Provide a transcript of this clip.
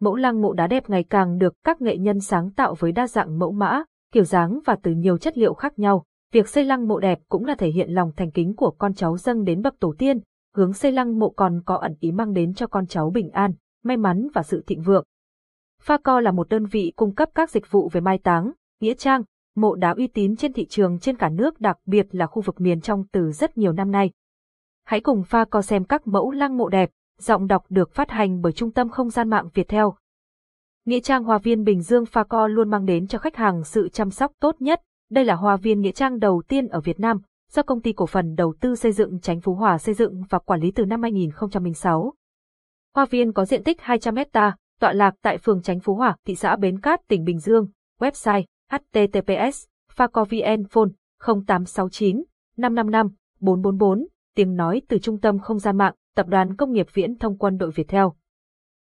Mẫu lăng mộ đá đẹp ngày càng được các nghệ nhân sáng tạo với đa dạng mẫu mã, kiểu dáng và từ nhiều chất liệu khác nhau. Việc xây lăng mộ đẹp cũng là thể hiện lòng thành kính của con cháu dâng đến bậc tổ tiên, hướng xây lăng mộ còn có ẩn ý mang đến cho con cháu bình an, may mắn và sự thịnh vượng. Pha Co là một đơn vị cung cấp các dịch vụ về mai táng, nghĩa trang, mộ đá uy tín trên thị trường trên cả nước đặc biệt là khu vực miền trong từ rất nhiều năm nay. Hãy cùng Pha Co xem các mẫu lăng mộ đẹp, giọng đọc được phát hành bởi Trung tâm Không gian mạng Việt Theo. Nghĩa trang Hoa viên Bình Dương Pha Co luôn mang đến cho khách hàng sự chăm sóc tốt nhất. Đây là hoa viên nghĩa trang đầu tiên ở Việt Nam, do công ty cổ phần đầu tư xây dựng Chánh Phú Hòa xây dựng và quản lý từ năm 2006. Hoa viên có diện tích 200 hecta, tọa lạc tại phường Chánh Phú Hòa, thị xã Bến Cát, tỉnh Bình Dương. Website https facovn phone 0869 555 444, tiếng nói từ trung tâm không gian mạng, tập đoàn công nghiệp viễn thông quân đội Việt Theo.